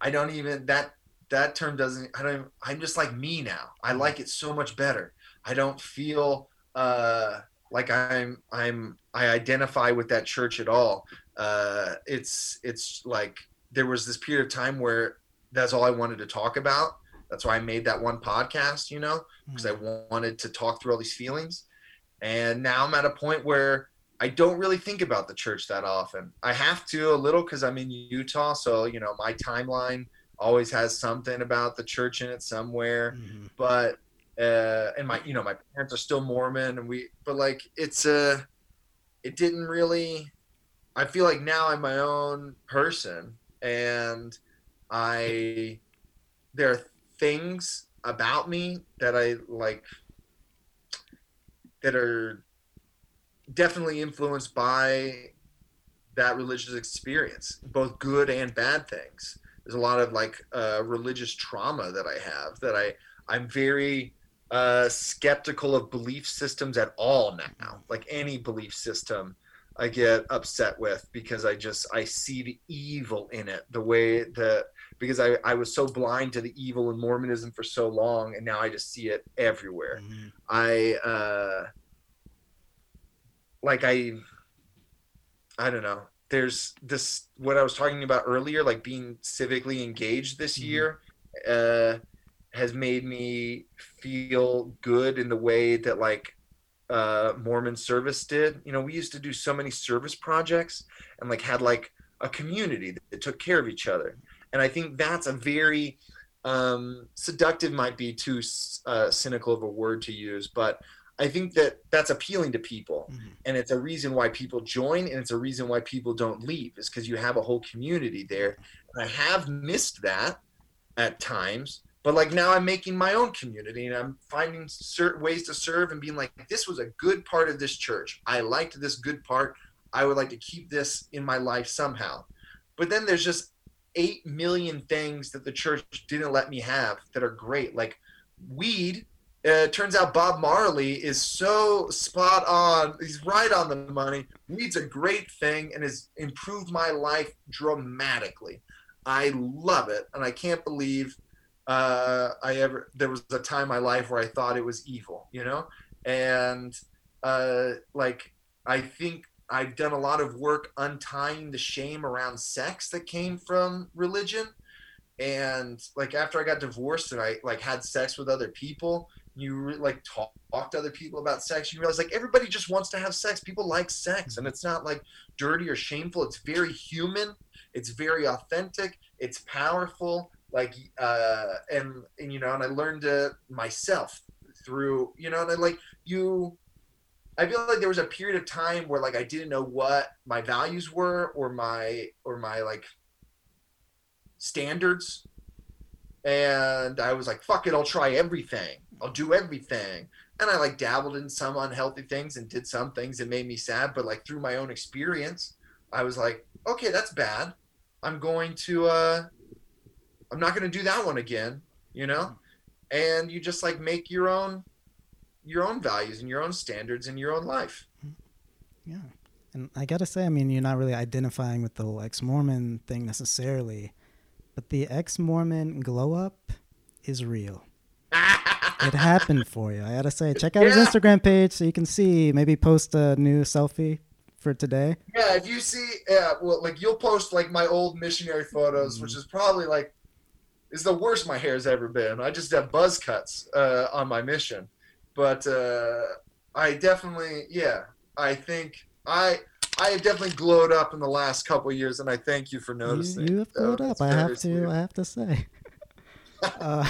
i don't even that that term doesn't i don't even, i'm just like me now. I like it so much better. I don't feel uh like i'm i'm i identify with that church at all. Uh it's it's like there was this period of time where that's all i wanted to talk about. That's why i made that one podcast you know because i wanted to talk through all these feelings. And now i'm at a point where i don't really think about the church that often. I have to a little because i'm in utah so you know my timeline always has something about the church in it somewhere Mhm. but uh and my you know my parents are still mormon and we but like it's uh it didn't really i feel like now i'm my own person and i there are things about me that i like that are definitely influenced by that religious experience both good and bad things there's a lot of like uh, religious trauma that i have that i i'm very uh, skeptical of belief systems at all now. Like any belief system, I get upset with because I just I see the evil in it. The way that because I I was so blind to the evil in Mormonism for so long, and now I just see it everywhere. Mhm. I uh, like I I don't know. There's this what I was talking about earlier, like being civically engaged this Mhm. year. Uh, has made me feel good in the way that like uh Mormon service did. You know, we used to do so many service projects and like had like a community that, that took care of each other. And I think that's a very um seductive might be too uh, cynical of a word to use, but I think that that's appealing to people. Mhm. and it's a reason why people join and it's a reason why people don't leave is because you have a whole community there. And i have missed that at times but like now i'm making my own community and i'm finding certain ways to serve and being like this was a good part of this church. I liked this good part. I would like to keep this in my life somehow. But then there's just 8 million things that the church didn't let me have that are great like weed uh, it turns out Bob Marley is so spot on. He's right on the money. Weed's a great thing and has improved my life dramatically. I love it, and I can't believe uh, I ever. There was a time in my life where I thought it was evil, you know, and uh, like I think I've done a lot of work untying the shame around sex that came from religion. And like after I got divorced and I like had sex with other people, you like talk, talk to other people about sex you realize like everybody just wants to have sex. People like sex and it's not like dirty or shameful. It's very human. It's very authentic. It's powerful. Like uh and, and you know and i learned it myself through you know and I, like you i feel like there was a period of time where like i didn't know what my values were or my or my like standards and I was like, fuck it, I'll try everything. I'll do everything. And I like dabbled in some unhealthy things and did some things that made me sad, but like through my own experience, I was like, okay, that's bad. I'm going to uh I'm not going to do that one again, you know? And you just like make your own your own values and your own standards in your own life. Yeah. And I got to say, I mean, you're not really identifying with the whole ex Mormon thing necessarily, but the ex Mormon glow up is real. It happened for you. I got to say, check out his Instagram page so you can see, maybe post a new selfie for today. Yeah, if you see, yeah, well, like you'll post like my old missionary photos, which is probably like is the worst my hair's ever been. I just have buzz cuts uh, on my mission, but uh, I definitely, yeah, I think I I have definitely glowed up in the last couple of years, and I thank you for noticing. You, you have glowed up. I have to. sweet. I have to say. uh,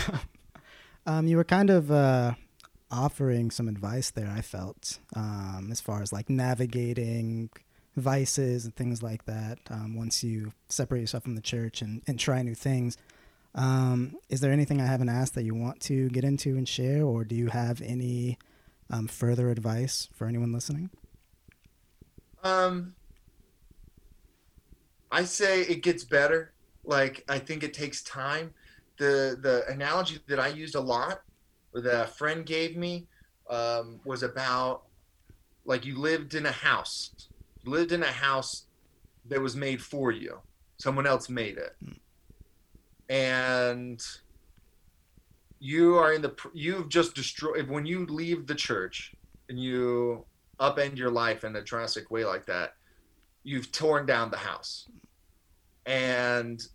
um, you were kind of uh, offering some advice there. I felt um, as far as like navigating vices and things like that. Um, once you separate yourself from the church and, and try new things, Um, is there anything I haven't asked that you want to get into and share, or do you have any um, further advice for anyone listening? Um, I say it gets better. Like I think it takes time. The the analogy that I used a lot, that a friend gave me, um, was about like you lived in a house. You lived in a house that was made for you. Someone else made it, and you are in the you've just destroyed when you leave the church and you upend your life in a drastic way like that you've torn down the house. And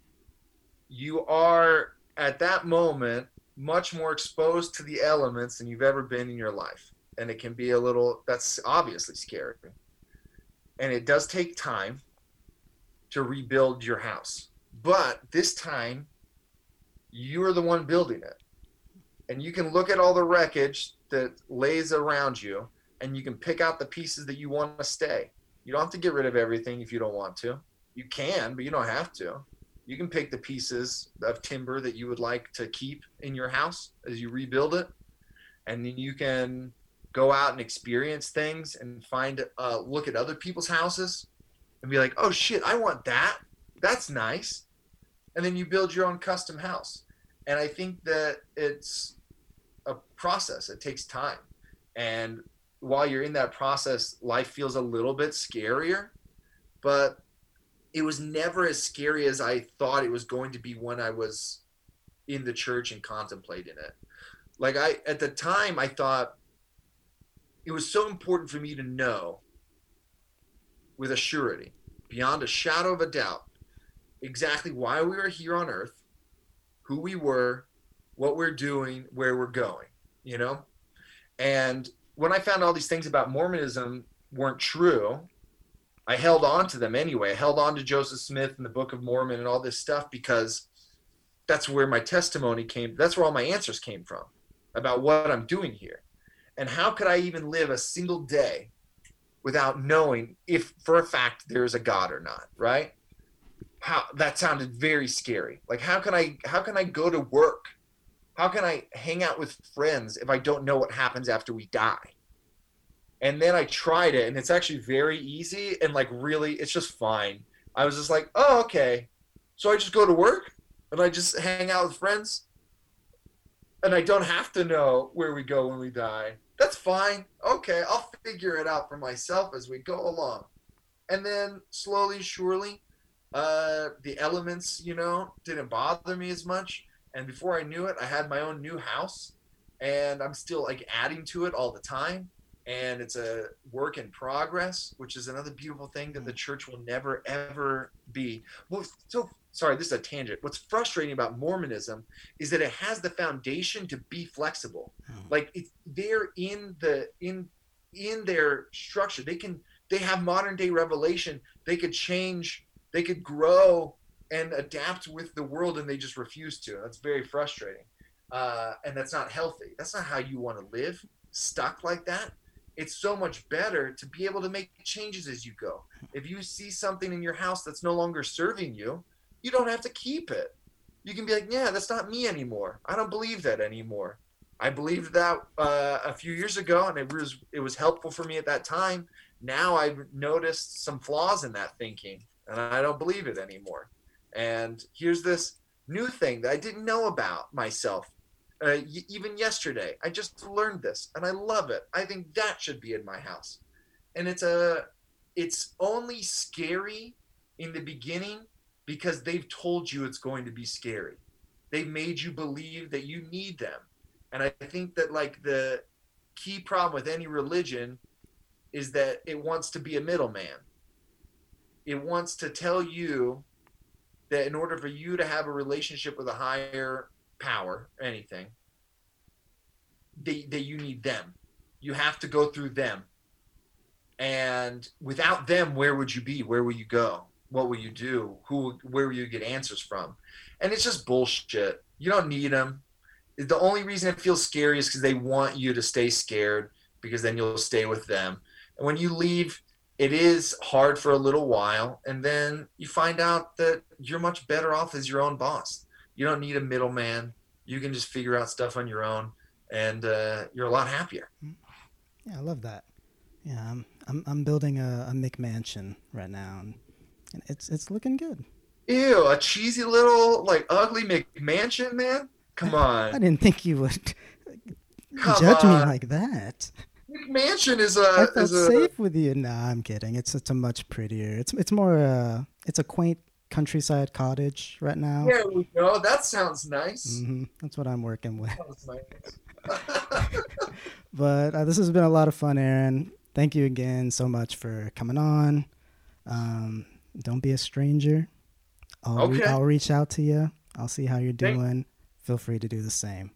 you are at that moment much more exposed to the elements than you've ever been in your life. And it can be a little that's obviously scary. And it does take time to rebuild your house. But this time you're the one building it. And you can look at all the wreckage that lays around you and you can pick out the pieces that you want to stay. You don't have to get rid of everything if you don't want to. You can but you don't have to. You can pick the pieces of timber that you would like to keep in your house as you rebuild it. And then you can go out and experience things and find uh, look at other people's houses and be like oh shit i want that. That's nice. And then you build your own custom house. And i think that it's a process. It takes time. And while you're in that process life feels a little bit scarier but it was never as scary as I thought it was going to be when I was in the church and contemplating it. Like I at the time I thought it was so important for me to know with a surety, beyond a shadow of a doubt, exactly why we were here on earth, who we were, what we're doing, where we're going, you know? And when I found all these things about Mormonism weren't true, I held on to them anyway. I held on to Joseph Smith and the Book of Mormon and all this stuff because that's where my testimony came. That's where all my answers came from about what I'm doing here. And how could I even live a single day without knowing if for a fact there's a God or not, right? How that sounded very scary. Like how can I how can I go to work? How can I hang out with friends if I don't know what happens after we die? and then I tried it, and it's actually very easy and like really, it's just fine. I was just like, oh, okay. So I just go to work and I just hang out with friends, and I don't have to know where we go when we die. That's fine. Okay, I'll figure it out for myself as we go along. And then slowly, surely, uh, the elements, you know, didn't bother me as much. And before I knew it, I had my own new house, and I'm still like adding to it all the time and it's a work in progress, which is another beautiful thing that the mm. church will never ever be. Well, so sorry, this is a tangent. What's frustrating about Mormonism is that it has the foundation to be flexible. Oh. Like it's they're in the in in their structure. They can they have modern day revelation. They could change. They could grow and adapt with the world, and they just refuse to. That's very frustrating, uh, and that's not healthy. That's not how you want to live. Stuck like that it's so much better to be able to make changes as you go. If you see something in your house that's no longer serving you, you don't have to keep it. You can be like, yeah, that's not me anymore. I don't believe that anymore. I believed that uh, a few years ago, and it was it was helpful for me at that time. Now I've noticed some flaws in that thinking, and I don't believe it anymore. And here's this new thing that I didn't know about myself uh, y- even yesterday, I just learned this and I love it. I think that should be in my house. And it's a it's only scary in the beginning because they've told you it's going to be scary. They've made you believe that you need them. And I think that like the key problem with any religion is that it wants to be a middleman. It wants to tell you that in order for you to have a relationship with a higher power, anything, that, that you need them. You have to go through them. And without them, where would you be? Where will you go? What will you do? Who? Where will you get answers from? And it's just bullshit. You don't need them. The only reason it feels scary is because they want you to stay scared because then you'll stay with them. And when you leave, it is hard for a little while. And then you find out that you're much better off as your own boss You don't need a middleman. You can just figure out stuff on your own, and uh, you're a lot happier. Yeah, I love that. Yeah, I'm I'm, I'm building a, a McMansion right now, and, and it's it's looking good. Ew, a cheesy little like ugly McMansion, man. Come on. I didn't think you would Come judge me like that. McMansion is I a felt is a safe with you. Nah, I'm kidding. It's it's a much prettier. It's it's more uh it's a quaint countryside cottage right now. There we go. That sounds nice. Mm-hmm. That's what I'm working with. Nice. But uh, this has been a lot of fun, Aaron. Thank you again so much for coming on. Um, don't be a stranger. I'll, re- Okay. I'll reach out to you. I'll see how you're doing. Feel free to do the same.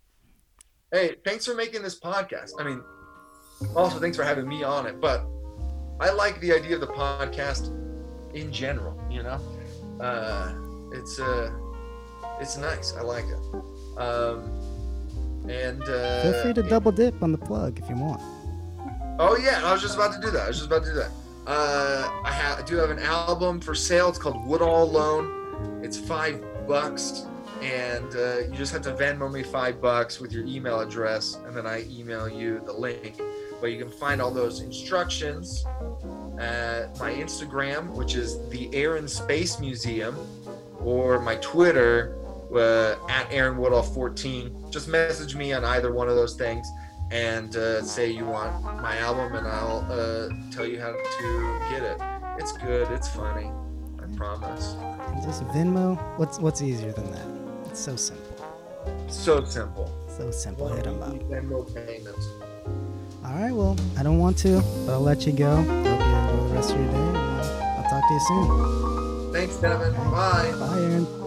hey, thanks for making this podcast. I mean, also thanks for having me on it. But I like the idea of the podcast in general. You know, uh, it's uh, it's nice. I like it. Um, and uh, Feel free to double dip on the plug if you want. Oh yeah, I was just about to do that. I was just about to do that. Uh, I, ha- I do have an album for sale. It's called Woodall Alone. It's five bucks, and uh, you just have to Venmo me five bucks with your email address, and then I email you the link. But you can find all those instructions at my Instagram, which is the Aaron Space Museum, or my Twitter uh, at Aaron Woodall 14. Just message me on either one of those things and uh, say you want my album, and I'll uh, tell you how to get it. It's good. It's funny. I promise. And just Venmo. What's what's easier than that? It's so simple. So simple. So simple. Hit them up. Venmo payments. All right. Well, I don't want to, but I'll let you go. Hope you enjoy the rest of your day. And I'll talk to you soon. Thanks, Devin. Bye. Bye, Aaron.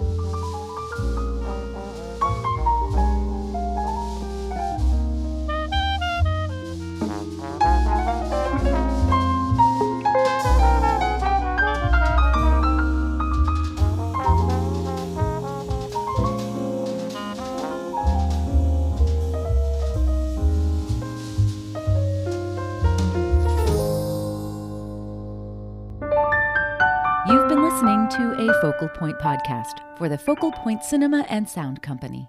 Focal Point podcast for the Focal Point Cinema and Sound Company.